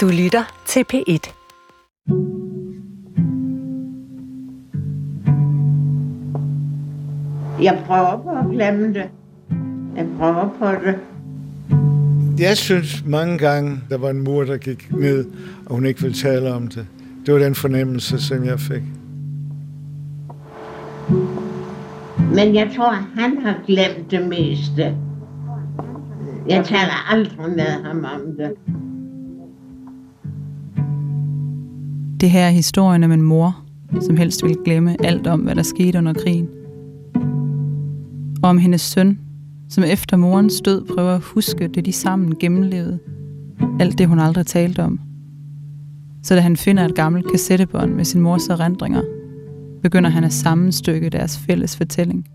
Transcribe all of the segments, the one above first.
Du lytter til P1. Jeg prøver på at glemme det. Jeg prøver på det. Jeg synes mange gange, der var en mor, der gik ned, og hun ikke ville tale om det. Det var den fornemmelse, som jeg fik. Men jeg tror, han har glemt det meste. Jeg taler aldrig med ham om det. Det her er historien om en mor, som helst ville glemme alt om, hvad der skete under krigen. Og om hendes søn, som efter morens død prøver at huske det, de sammen gennemlevede. Alt det, hun aldrig talte om. Så da han finder et gammelt kassettebånd med sin mors erindringer, begynder han at sammenstykke deres fælles fortælling.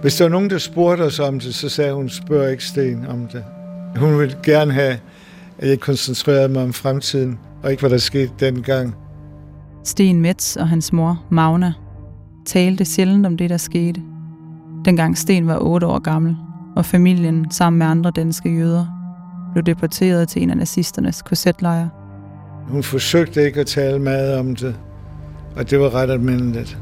Hvis der var nogen, der spurgte os om det, så sagde hun, spørg ikke Sten om det. Hun ville gerne have, at jeg koncentrerede mig om fremtiden, og ikke hvad der skete dengang. Sten Metz og hans mor, Magna, talte sjældent om det, der skete. Dengang Sten var 8 år gammel, og familien sammen med andre danske jøder blev deporteret til en af nazisternes korsetlejre. Hun forsøgte ikke at tale meget om det, og det var ret almindeligt.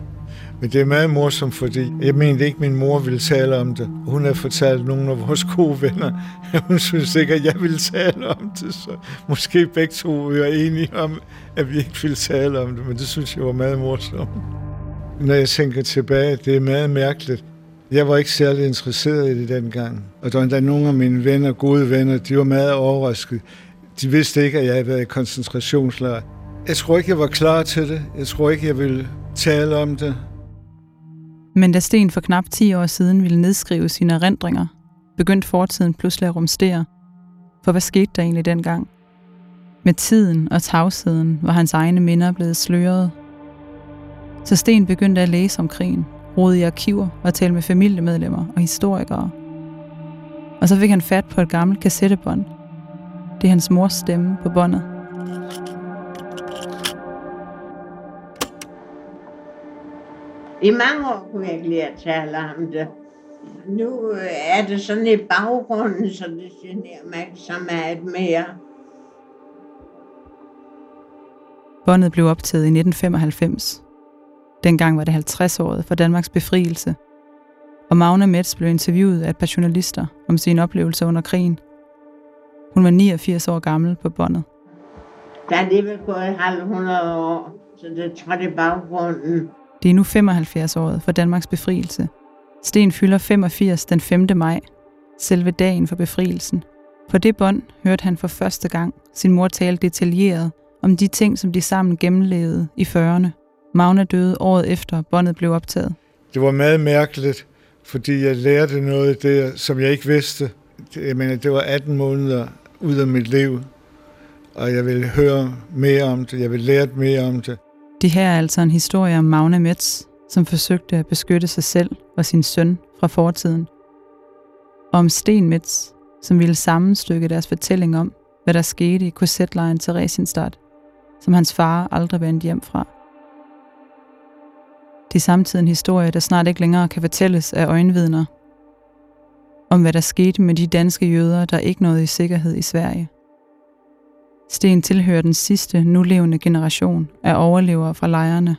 Men det er meget morsomt, fordi jeg mente ikke, at min mor ville tale om det. Hun har fortalt nogle af vores gode venner, at hun synes ikke, at jeg ville tale om det. Så måske begge to var enige om, at vi ikke ville tale om det, men det synes jeg var meget morsomt. Når jeg tænker tilbage, det er meget mærkeligt. Jeg var ikke særlig interesseret i det dengang. Og der var endda nogle af mine venner, gode venner, de var meget overrasket. De vidste ikke, at jeg havde været i koncentrationslejr. Jeg tror ikke, jeg var klar til det. Jeg tror ikke, jeg ville tale om det. Men da Sten for knap 10 år siden ville nedskrive sine erindringer, begyndte fortiden pludselig at rumstere. For hvad skete der egentlig dengang? Med tiden og tavsheden var hans egne minder blevet sløret. Så Sten begyndte at læse om krigen, rode i arkiver og tale med familiemedlemmer og historikere. Og så fik han fat på et gammelt kassettebånd. Det er hans mors stemme på båndet. I mange år kunne jeg ikke lide at tale om det. Nu øh, er det sådan i baggrunden, så det generer mig ikke så meget mere. Båndet blev optaget i 1995. Dengang var det 50-året for Danmarks befrielse. Og Magne Metz blev interviewet af et par journalister om sine oplevelser under krigen. Hun var 89 år gammel på båndet. Der er alligevel gået halv 100 år, så det jeg i baggrunden. Det er nu 75-året for Danmarks befrielse. Sten fylder 85 den 5. maj, selve dagen for befrielsen. På det bånd hørte han for første gang sin mor tale detaljeret om de ting, som de sammen gennemlevede i 40'erne. Magne døde året efter båndet blev optaget. Det var meget mærkeligt, fordi jeg lærte noget der, som jeg ikke vidste. Jeg mener, det var 18 måneder ud af mit liv, og jeg ville høre mere om det, jeg ville lære mere om det. Det her er altså en historie om Magne Metz, som forsøgte at beskytte sig selv og sin søn fra fortiden. Og om Sten Metz, som ville sammenstykke deres fortælling om, hvad der skete i korsetlejren Theresienstadt, som hans far aldrig vendte hjem fra. Det er samtidig en historie, der snart ikke længere kan fortælles af øjenvidner. Om hvad der skete med de danske jøder, der ikke nåede i sikkerhed i Sverige. Sten tilhører den sidste nulevende generation af overlevere fra lejrene.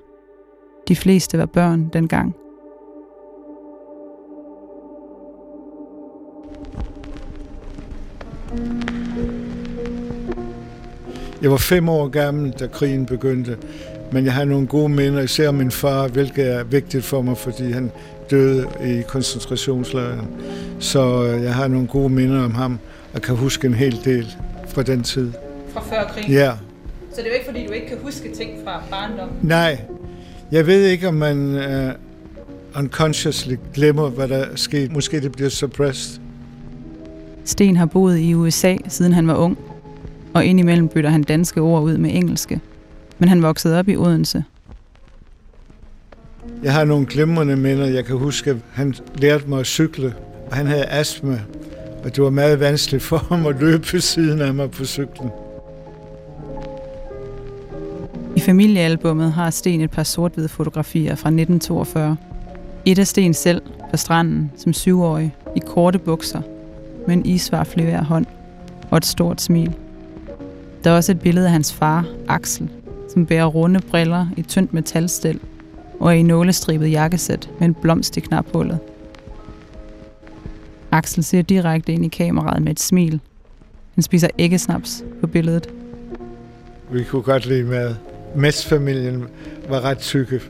De fleste var børn dengang. Jeg var fem år gammel, da krigen begyndte, men jeg har nogle gode minder, især min far, hvilket er vigtigt for mig, fordi han døde i koncentrationslejren. Så øh, jeg har nogle gode minder om ham, og kan huske en hel del fra den tid. Fra før krigen? Ja. Så det er jo ikke, fordi du ikke kan huske ting fra barndommen? Nej. Jeg ved ikke, om man uh, unconsciously glemmer, hvad der er sket. Måske det bliver suppressed. Sten har boet i USA, siden han var ung, og indimellem bytter han danske ord ud med engelske. Men han voksede op i Odense. Jeg har nogle glimrende minder. Jeg kan huske, at han lærte mig at cykle, og han havde astma, og det var meget vanskeligt for ham at løbe ved siden af mig på cyklen. I familiealbummet har Sten et par sort fotografier fra 1942. Et af Sten selv på stranden som syvårig i korte bukser med en isvarfle i hver hånd og et stort smil. Der er også et billede af hans far, Axel, som bærer runde briller i tyndt metalstel og er i nålestribet jakkesæt med en blomst i knaphullet. Axel ser direkte ind i kameraet med et smil. Han spiser æggesnaps på billedet. Vi kunne godt lide mad. Mads-familien var ret tykke.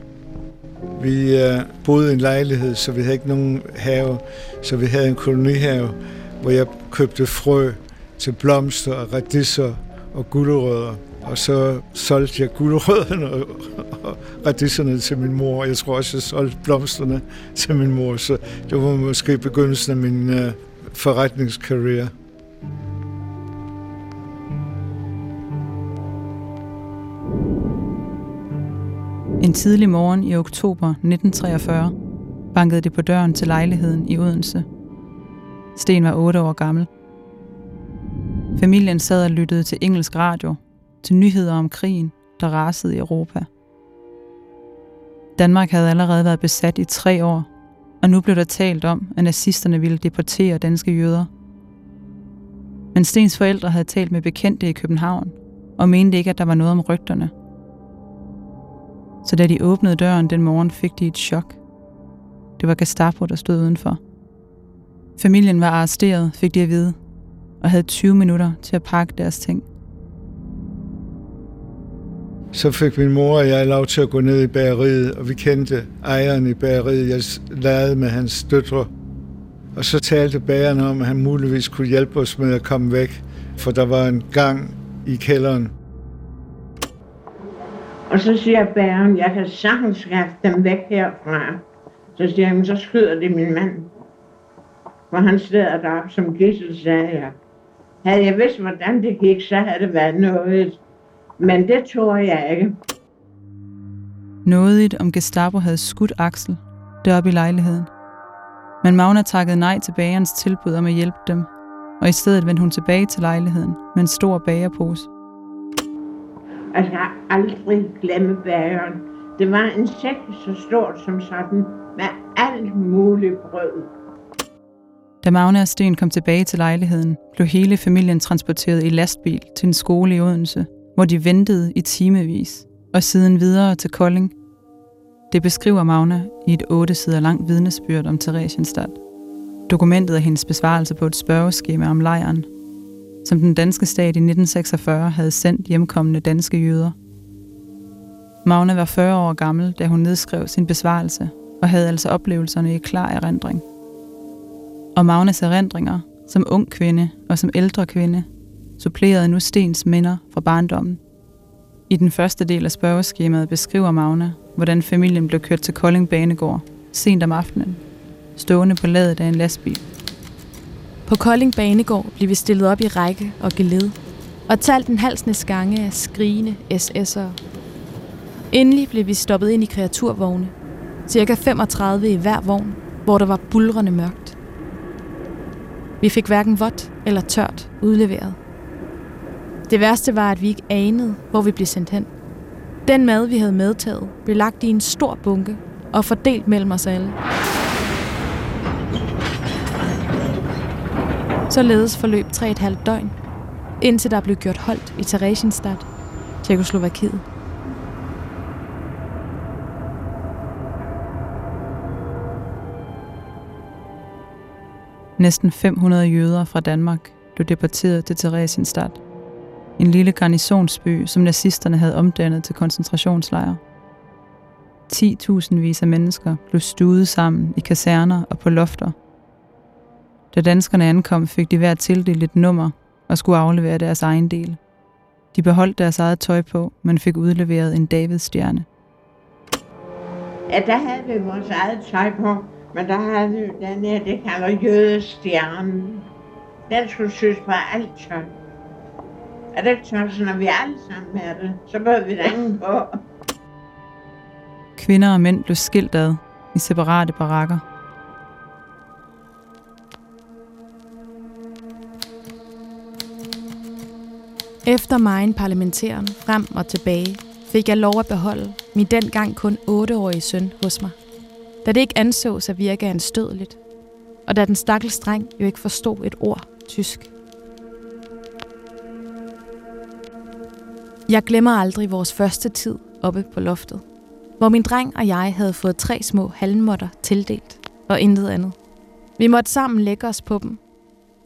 Vi øh, boede i en lejlighed, så vi havde ikke nogen have. Så vi havde en kolonihave, hvor jeg købte frø til blomster og radiser og gulerødder. Og så solgte jeg gulerødderne og, og radisserne til min mor. Jeg tror også, jeg solgte blomsterne til min mor. Så det var måske begyndelsen af min øh, forretningskarriere. En tidlig morgen i oktober 1943 bankede det på døren til lejligheden i Odense. Sten var 8 år gammel. Familien sad og lyttede til engelsk radio, til nyheder om krigen, der rasede i Europa. Danmark havde allerede været besat i tre år, og nu blev der talt om, at nazisterne ville deportere danske jøder. Men Stens forældre havde talt med bekendte i København, og mente ikke, at der var noget om rygterne – så da de åbnede døren den morgen, fik de et chok. Det var Gestapo, der stod udenfor. Familien var arresteret, fik de at vide, og havde 20 minutter til at pakke deres ting. Så fik min mor og jeg lov til at gå ned i bageriet, og vi kendte ejeren i bageriet. Jeg lavede med hans døtre. Og så talte bageren om, at han muligvis kunne hjælpe os med at komme væk, for der var en gang i kælderen. Og så siger bæren, jeg kan sagtens skaffe dem væk herfra. Så siger han, så skyder det min mand. For han sidder deroppe som gissel, sagde jeg. Havde jeg vidst, hvordan det gik, så havde det været noget. Men det tror jeg ikke. Nådigt om Gestapo havde skudt Axel deroppe i lejligheden. Men Magna takkede nej til bagerens tilbud om at hjælpe dem, og i stedet vendte hun tilbage til lejligheden med en stor bagerpose. Og jeg har aldrig glemme bageren. Det var en sæk så stort som sådan, med alt muligt brød. Da Magne og Sten kom tilbage til lejligheden, blev hele familien transporteret i lastbil til en skole i Odense, hvor de ventede i timevis, og siden videre til Kolding. Det beskriver Magne i et otte sider langt vidnesbyrd om Theresienstadt. Dokumentet er hendes besvarelse på et spørgeskema om lejren, som den danske stat i 1946 havde sendt hjemkommende danske jøder. Magne var 40 år gammel, da hun nedskrev sin besvarelse, og havde altså oplevelserne i klar erindring. Og Magnes erindringer, som ung kvinde og som ældre kvinde, supplerede nu Stens minder fra barndommen. I den første del af spørgeskemaet beskriver Magne, hvordan familien blev kørt til Kolding Banegård sent om aftenen, stående på ladet af en lastbil. På Kolding Banegård blev vi stillet op i række og geled, og talt en halsnes gange af skrigende SS'ere. Endelig blev vi stoppet ind i kreaturvogne, cirka 35 i hver vogn, hvor der var bulrende mørkt. Vi fik hverken vådt eller tørt udleveret. Det værste var, at vi ikke anede, hvor vi blev sendt hen. Den mad, vi havde medtaget, blev lagt i en stor bunke og fordelt mellem os alle. Således forløb 3,5 døgn, indtil der blev gjort holdt i Theresienstadt, Tjekoslovakiet. Næsten 500 jøder fra Danmark blev deporteret til Theresienstadt, en lille garnisonsby, som nazisterne havde omdannet til koncentrationslejre. 10.000 vis af mennesker blev stuet sammen i kaserner og på lofter – da danskerne ankom, fik de hver tildelt et nummer og skulle aflevere deres egen del. De beholdt deres eget tøj på, men fik udleveret en Davids stjerne. Ja, der havde vi vores eget tøj på, men der havde vi den her, det kalder jødestjernen. Den skulle synes på alt tøj. Er det tøj, så når vi alle sammen med det, så behøver vi den på. Kvinder og mænd blev skilt ad i separate barakker. Efter mig parlamenteren frem og tilbage, fik jeg lov at beholde min dengang kun 8-årige søn hos mig. Da det ikke ansås at virke anstødeligt, og da den stakkels dreng jo ikke forstod et ord tysk. Jeg glemmer aldrig vores første tid oppe på loftet, hvor min dreng og jeg havde fået tre små halmmotter tildelt, og intet andet. Vi måtte sammen lægge os på dem,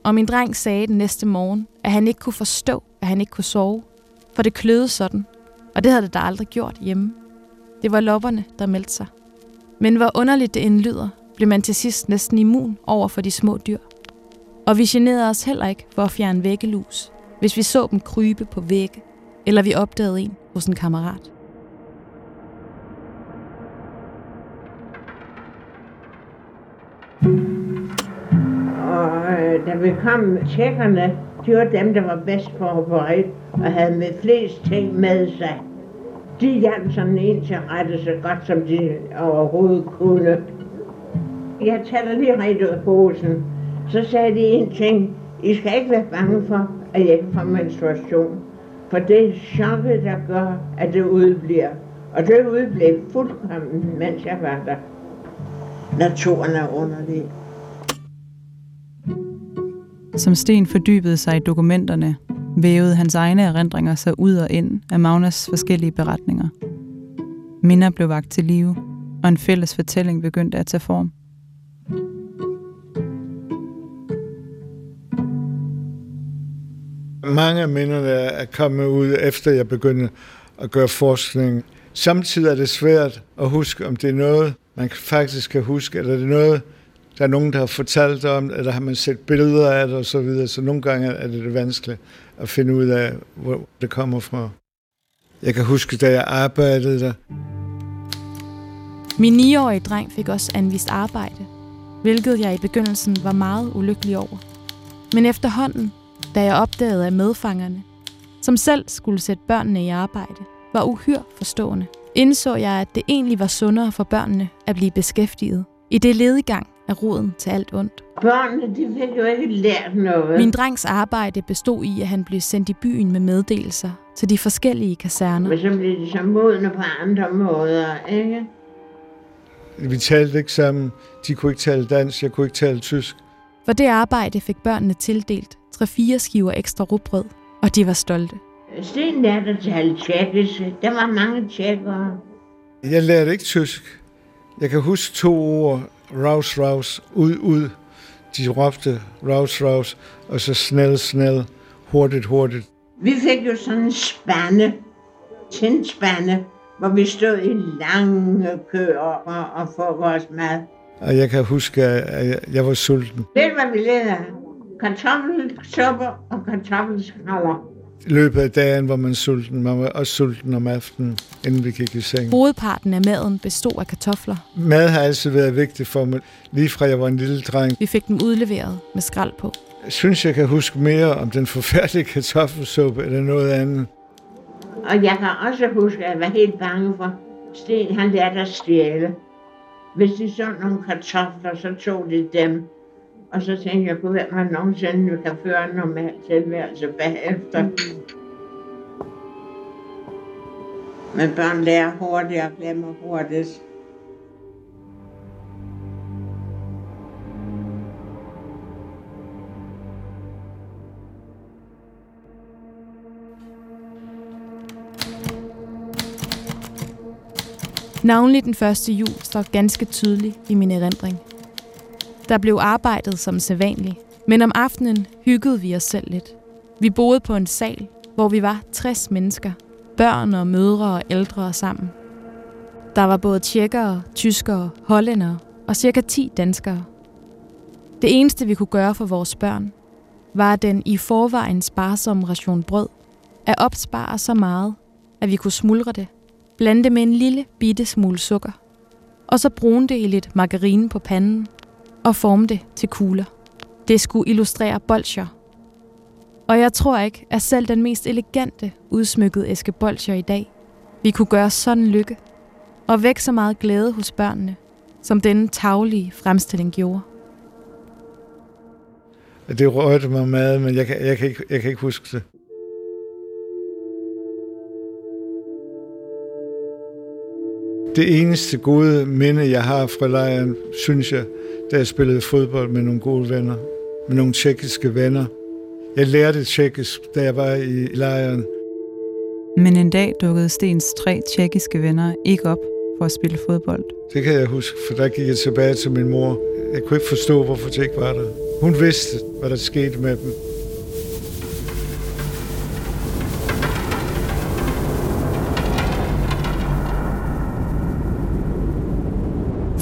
og min dreng sagde den næste morgen, at han ikke kunne forstå, at han ikke kunne sove, for det kløede sådan, og det havde det da aldrig gjort hjemme. Det var lopperne, der meldte sig. Men hvor underligt det end lyder, blev man til sidst næsten immun over for de små dyr. Og vi generede os heller ikke for at fjerne væggelus, hvis vi så dem krybe på vægge, eller vi opdagede en hos en kammerat. Og øh, da vi kom, tjekkerne, de var dem, der var bedst forberedt og havde med flest ting med sig. De hjalp sådan en til at rette så godt, som de overhovedet kunne. Jeg taler lige rigtig ud af posen. Så sagde de en ting. I skal ikke være bange for, at jeg ikke får menstruation. For det er chokket, der gør, at det udbliver. Og det udblev fuldkommen, mens jeg var der. Naturen er underlig. Som Sten fordybede sig i dokumenterne, vævede hans egne erindringer sig ud og ind af Magnas forskellige beretninger. Minder blev vagt til live, og en fælles fortælling begyndte at tage form. Mange af minderne er kommet ud, efter jeg begyndte at gøre forskning. Samtidig er det svært at huske, om det er noget, man faktisk kan huske, eller det er noget, der er nogen, der har fortalt om, eller har man set billeder af det og så videre. Så nogle gange er det, det vanskeligt at finde ud af, hvor det kommer fra. Jeg kan huske, da jeg arbejdede der. Min 9-årige dreng fik også anvist arbejde, hvilket jeg i begyndelsen var meget ulykkelig over. Men efterhånden, da jeg opdagede, at medfangerne, som selv skulle sætte børnene i arbejde, var uhyr forstående, indså jeg, at det egentlig var sundere for børnene at blive beskæftiget. I det ledigang er roden til alt ondt. Børnene, de fik jo ikke lært noget. Min drengs arbejde bestod i, at han blev sendt i byen med meddelelser til de forskellige kaserner. Men så blev de så modne på andre måder, ikke? Vi talte ikke sammen. De kunne ikke tale dansk, jeg kunne ikke tale tysk. For det arbejde fik børnene tildelt 3-4 skiver ekstra rugbrød, og de var stolte. Sten lærte at tale tjekkisk. Der var mange tjekkere. Jeg lærte ikke tysk. Jeg kan huske to ord. Raus, raus, ud, ud. De råbte raus, raus, og så snel, snel, hurtigt, hurtigt. Vi fik jo sådan en spande, tindspande, hvor vi stod i lange køer og, og få vores mad. Og jeg kan huske, at jeg, jeg var sulten. Det var vi led af. Kartoffelsuppe og kartoffelskraller. I løbet af dagen var man sulten. Man var også sulten om aftenen, inden vi gik i seng. Hovedparten af maden bestod af kartofler. Mad har altid været vigtigt for mig, lige fra jeg var en lille dreng. Vi fik dem udleveret med skrald på. Jeg synes, jeg kan huske mere om den forfærdelige kartoffelsuppe eller noget andet. Og jeg kan også huske, at jeg var helt bange for Sten. Han lærte at stjæle. Hvis de så nogle kartofler, så tog de dem. Og så tænkte jeg, gud, at man nogensinde kan føre en normal tilværelse bagefter. Men børn lærer hurtigt og glemmer hurtigt. Navnlig den første jul står ganske tydeligt i min erindring. Der blev arbejdet som sædvanligt, men om aftenen hyggede vi os selv lidt. Vi boede på en sal, hvor vi var 60 mennesker, børn og mødre og ældre sammen. Der var både tjekkere, tyskere, hollændere og cirka 10 danskere. Det eneste, vi kunne gøre for vores børn, var den i forvejen sparsomme ration brød, at opspare så meget, at vi kunne smuldre det, blande det med en lille bitte smule sukker, og så brune det i lidt margarine på panden og forme det til kugler. Det skulle illustrere bolcher. Og jeg tror ikke, at selv den mest elegante udsmykkede æske bolcher i dag, vi kunne gøre sådan lykke og vække så meget glæde hos børnene, som denne taglige fremstilling gjorde. Det rørte mig meget, men jeg kan, jeg, kan ikke, jeg kan ikke huske det. Det eneste gode minde, jeg har fra lejren, synes jeg, da jeg spillede fodbold med nogle gode venner, med nogle tjekkiske venner. Jeg lærte tjekkisk, da jeg var i lejren. Men en dag dukkede Stens tre tjekkiske venner ikke op for at spille fodbold. Det kan jeg huske, for der gik jeg tilbage til min mor. Jeg kunne ikke forstå, hvorfor det ikke var der. Hun vidste, hvad der skete med dem.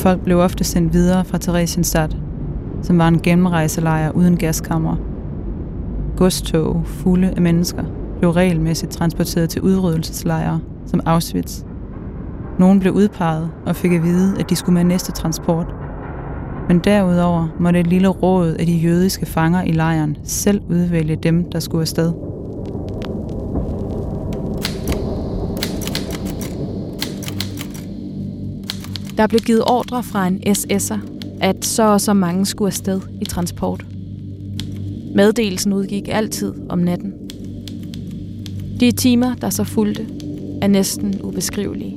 Folk blev ofte sendt videre fra Theresienstadt, som var en gennemrejselejr uden gaskammer. Godstog fulde af mennesker blev regelmæssigt transporteret til udryddelseslejre som Auschwitz. Nogle blev udpeget og fik at vide, at de skulle med næste transport. Men derudover måtte et lille råd af de jødiske fanger i lejren selv udvælge dem, der skulle afsted. Der blev givet ordre fra en SS'er, at så og så mange skulle afsted i transport. Meddelelsen udgik altid om natten. De timer, der så fulgte, er næsten ubeskrivelige.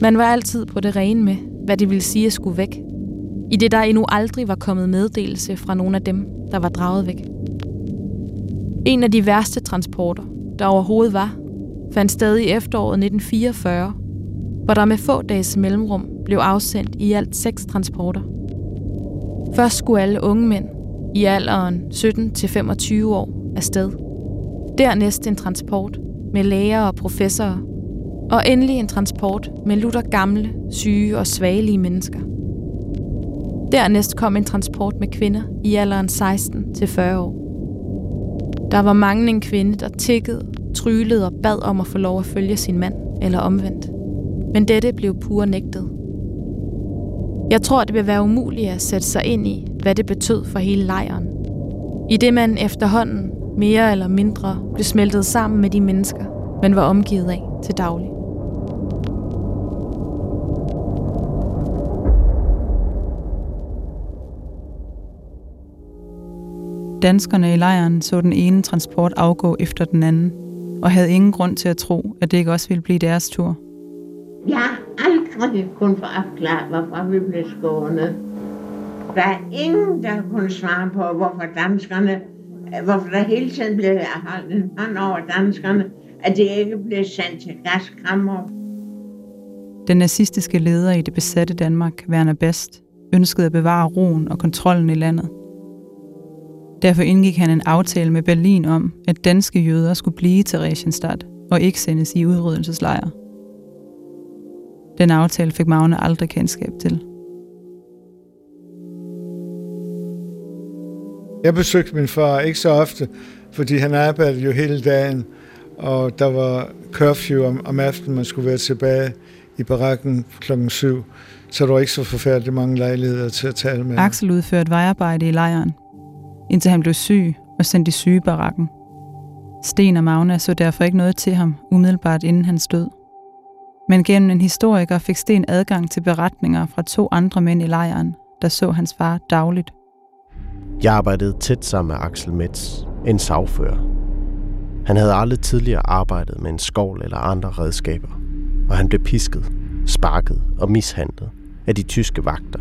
Man var altid på det rene med, hvad det ville sige at skulle væk. I det der endnu aldrig var kommet meddelelse fra nogen af dem, der var draget væk. En af de værste transporter, der overhovedet var, fandt sted i efteråret 1944, hvor der med få dages mellemrum blev afsendt i alt seks transporter. Først skulle alle unge mænd i alderen 17-25 år afsted. Dernæst en transport med læger og professorer. Og endelig en transport med lutter gamle, syge og svagelige mennesker. Dernæst kom en transport med kvinder i alderen 16-40 år. Der var mange en kvinde, der tikkede, tryllede og bad om at få lov at følge sin mand, eller omvendt. Men dette blev pure nægtet. Jeg tror, det vil være umuligt at sætte sig ind i, hvad det betød for hele lejren. I det man efterhånden mere eller mindre blev smeltet sammen med de mennesker, man var omgivet af til daglig. Danskerne i lejren så den ene transport afgå efter den anden, og havde ingen grund til at tro, at det ikke også ville blive deres tur. Jeg har aldrig kun få opklaret, hvorfor vi blev skånet. Der er ingen, der kunne svare på, hvorfor danskerne, øh, hvorfor der hele tiden blev holdt en hånd over danskerne, at de ikke blev sendt til gaskammer. Den nazistiske leder i det besatte Danmark, Werner Best, ønskede at bevare roen og kontrollen i landet. Derfor indgik han en aftale med Berlin om, at danske jøder skulle blive til Regenstadt og ikke sendes i udryddelseslejre. Den aftale fik Magne aldrig kendskab til. Jeg besøgte min far ikke så ofte, fordi han arbejdede jo hele dagen, og der var curfew om, om aftenen, man skulle være tilbage i barakken klokken 7, så der var ikke så forfærdeligt mange lejligheder til at tale med. Axel udførte vejarbejde i lejren, indtil han blev syg og sendt i sygebarakken. Sten og Magna så derfor ikke noget til ham umiddelbart inden han død. Men gennem en historiker fik Sten adgang til beretninger fra to andre mænd i lejren, der så hans far dagligt. Jeg arbejdede tæt sammen med Axel Metz, en sagfører. Han havde aldrig tidligere arbejdet med en skovl eller andre redskaber, og han blev pisket, sparket og mishandlet af de tyske vagter,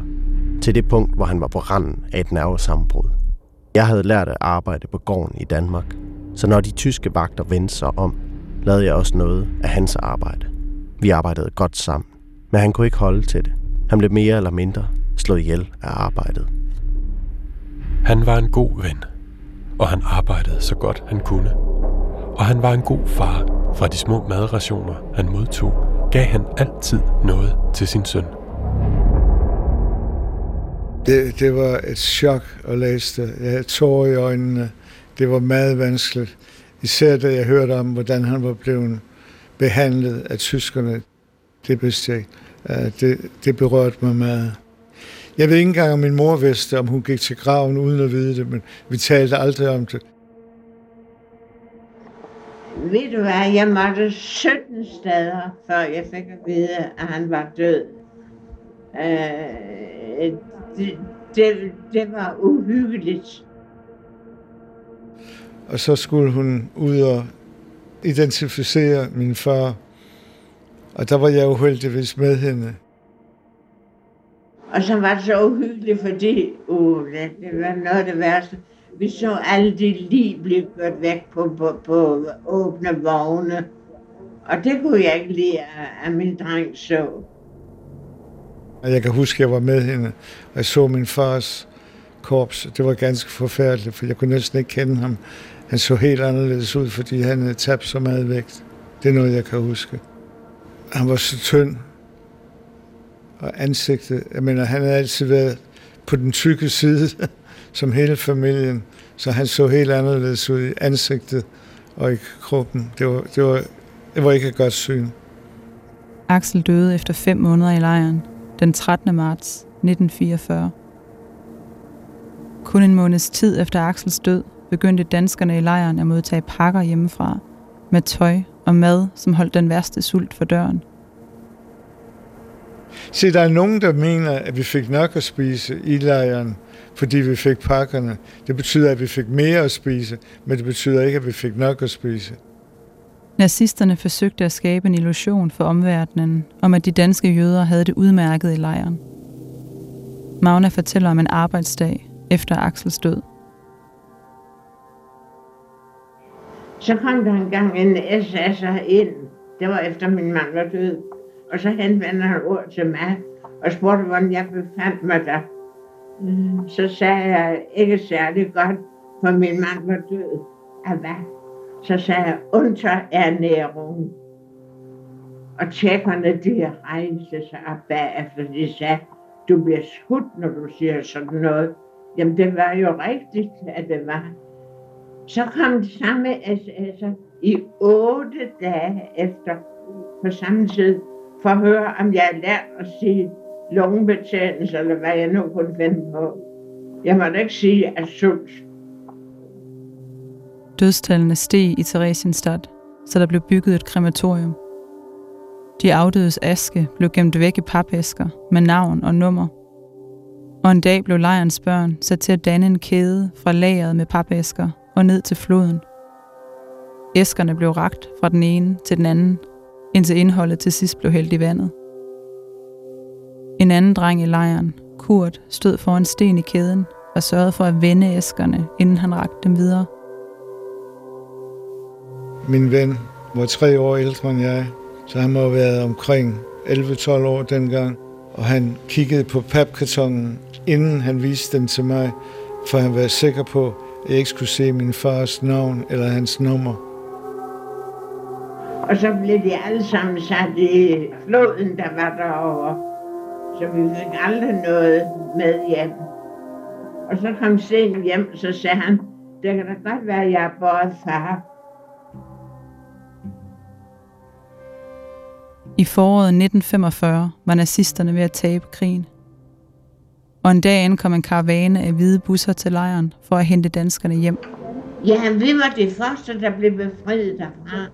til det punkt, hvor han var på randen af et nervesammenbrud. Jeg havde lært at arbejde på gården i Danmark, så når de tyske vagter vendte sig om, lavede jeg også noget af hans arbejde. Vi arbejdede godt sammen, men han kunne ikke holde til det. Han blev mere eller mindre slået ihjel af arbejdet. Han var en god ven, og han arbejdede så godt han kunne. Og han var en god far. Fra de små madrationer, han modtog, gav han altid noget til sin søn. Det, det var et chok at læse det. Jeg havde tårer i øjnene. Det var meget vanskeligt. Især da jeg hørte om, hvordan han var blevet behandlet af tyskerne. Det vidste jeg ikke. Det, det berørte mig meget. Jeg ved ikke engang, om min mor vidste, om hun gik til graven uden at vide det, men vi talte aldrig om det. Ved du hvad, jeg måtte 17 steder, før jeg fik at vide, at han var død. Øh, det, det, det var uhyggeligt. Og så skulle hun ud og identificere min far. Og der var jeg uheldigvis med hende. Og så var det så uhyggeligt, fordi uh, det, det var noget af det værste. Vi så alle de lige blive kørt væk på, på, på åbne vogne Og det kunne jeg ikke lide, at min dreng så. Jeg kan huske, at jeg var med hende, og jeg så min fars korps. Det var ganske forfærdeligt, for jeg kunne næsten ikke kende ham. Han så helt anderledes ud, fordi han havde tabt så meget vægt. Det er noget, jeg kan huske. Han var så tynd, og ansigtet, jeg mener, han havde altid været på den tykke side, som hele familien, så han så helt anderledes ud i ansigtet og i kroppen. Det var, det var, det var ikke et godt syn. Axel døde efter fem måneder i lejren, den 13. marts 1944. Kun en måneds tid efter Axels død begyndte danskerne i lejren at modtage pakker hjemmefra med tøj og mad, som holdt den værste sult for døren. Se, der er nogen, der mener, at vi fik nok at spise i lejren, fordi vi fik pakkerne. Det betyder, at vi fik mere at spise, men det betyder ikke, at vi fik nok at spise. Nazisterne forsøgte at skabe en illusion for omverdenen om, at de danske jøder havde det udmærket i lejren. Magna fortæller om en arbejdsdag efter Axels død. Så kom der engang en SS'er ind. Det var efter min mand var død. Og så henvendte han ord til mig og spurgte, hvordan jeg befandt mig der. Så sagde jeg ikke særlig godt, for min mand var død af hvad? Så sagde jeg, underernæring. Og tjekkerne, de rejste sig op bagefter. De sagde, du bliver skudt, når du siger sådan noget. Jamen, det var jo rigtigt, at det var. Så kom det samme SS'er altså, i otte dage efter på samme tid, for at høre, om jeg havde lært at sige lungebetændelse, eller hvad jeg nu kunne finde på. Jeg må da ikke sige at sult. Dødstallene steg i Theresienstadt, så der blev bygget et krematorium. De afdødes aske blev gemt væk i papæsker med navn og nummer. Og en dag blev lejrens børn sat til at danne en kæde fra lageret med papæsker og ned til floden. Æskerne blev ragt fra den ene til den anden, indtil indholdet til sidst blev hældt i vandet. En anden dreng i lejren, Kurt, stod foran sten i kæden og sørgede for at vende æskerne, inden han rakte dem videre. Min ven var tre år ældre end jeg, så han må have været omkring 11-12 år dengang. Og han kiggede på papkartongen, inden han viste den til mig, for han var sikker på, jeg ikke skulle se min fars navn eller hans nummer. Og så blev de alle sammen sat i floden, der var derovre. Så vi fik aldrig noget med hjem. Og så kom Sten hjem, så sagde han, det kan da godt være, at jeg er både far. I foråret 1945 var nazisterne ved at tabe krigen. Og en dag ankom en karavane af hvide busser til lejren for at hente danskerne hjem. Ja, vi var de første, der blev befriet derfra.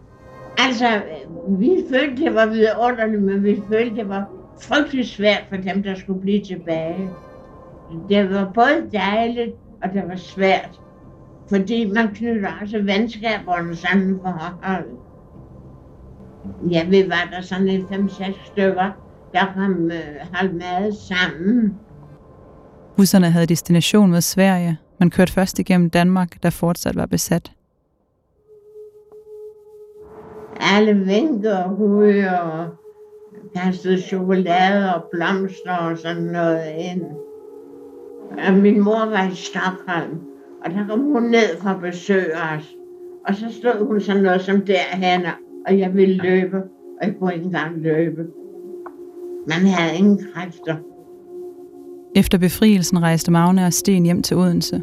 Altså, vi følte, det var vidunderligt, men vi følte, det var frygtelig svært for dem, der skulle blive tilbage. Det var både dejligt, og det var svært. Fordi man knytter også venskaberne sammen forhold. Ja, vi var der sådan en 5-6 stykker, der kom øh, halv mad sammen. Busserne havde destination mod Sverige, men kørte først igennem Danmark, der fortsat var besat. Alle vinker og hude og kastede chokolade og blomster og sådan noget ind. Og min mor var i Stockholm, og der kom hun ned for at besøge os. Og så stod hun sådan noget som derhen, og jeg ville løbe, og jeg kunne ikke engang løbe. Man havde ingen kræfter. Efter befrielsen rejste Magne og Sten hjem til Odense.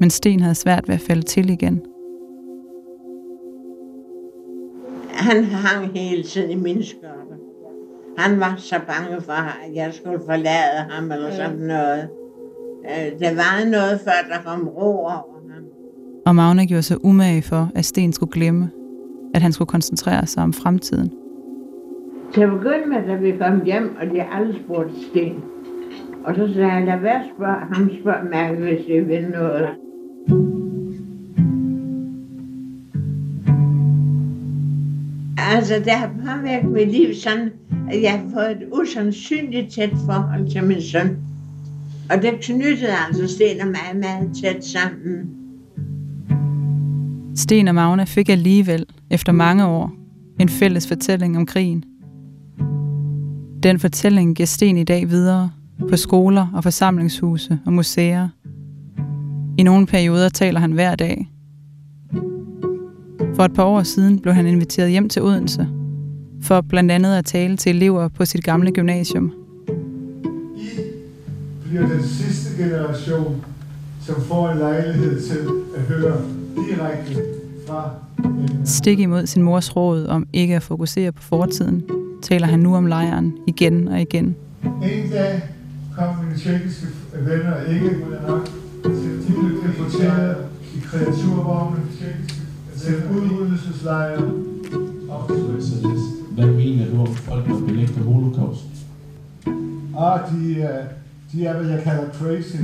Men Sten havde svært ved at falde til igen. Han hang hele tiden i min skørte. Han var så bange for, at jeg skulle forlade ham eller sådan noget. Øh, Det var noget, før der kom ro over ham. Og Magne gjorde sig umage for, at Sten skulle glemme, at han skulle koncentrere sig om fremtiden. Til at begynde med, da vi kom hjem, og de alle spurgte Sten. Og så sagde han, lad være spørge ham, spørg mig, hvis jeg vil noget. Altså, det har påvirket mit liv sådan, at jeg har fået et usandsynligt tæt forhold til min søn. Og det knyttede altså Sten og mig meget tæt sammen. Sten og Magne fik alligevel, efter mange år, En fælles fortælling om krigen. Den fortælling giver Sten i dag videre på skoler og forsamlingshuse og museer. I nogle perioder taler han hver dag. For et par år siden blev han inviteret hjem til Odense, for blandt andet at tale til elever på sit gamle gymnasium. I bliver den sidste generation, som får en lejlighed til at høre direkte fra Stik imod sin mors råd om ikke at fokusere på fortiden, taler han nu om lejren igen og igen. En dag mine tjekkiske venner ikke nok til de blev deporteret i kreaturvogne til udryddelseslejre. Hvad mener du om folk, der benægter holocaust? Og de, er- de er, hvad jeg kalder crazy.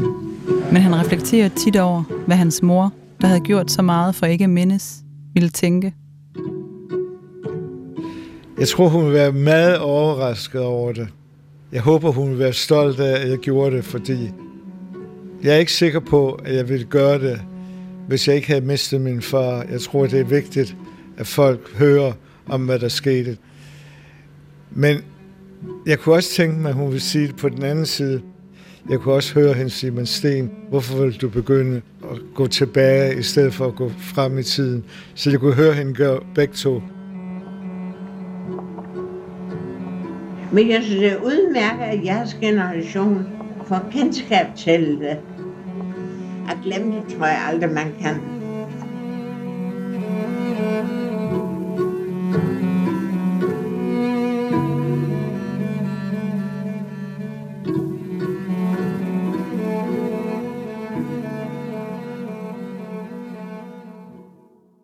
Men han reflekterer tit over, hvad hans mor, der havde gjort så meget for ikke at mindes, ville tænke. Jeg tror, hun vil være meget overrasket over det. Jeg håber, hun vil være stolt af, at jeg gjorde det, fordi jeg er ikke sikker på, at jeg ville gøre det, hvis jeg ikke havde mistet min far. Jeg tror, det er vigtigt, at folk hører om, hvad der skete. Men jeg kunne også tænke mig, at hun vil sige det på den anden side. Jeg kunne også høre hende sige, men Sten, hvorfor vil du begynde at gå tilbage, i stedet for at gå frem i tiden? Så jeg kunne høre hende gøre begge to. Men jeg synes, det er udmærket, at jeres generation får kendskab til det. At glemme det, tror jeg aldrig, man kan.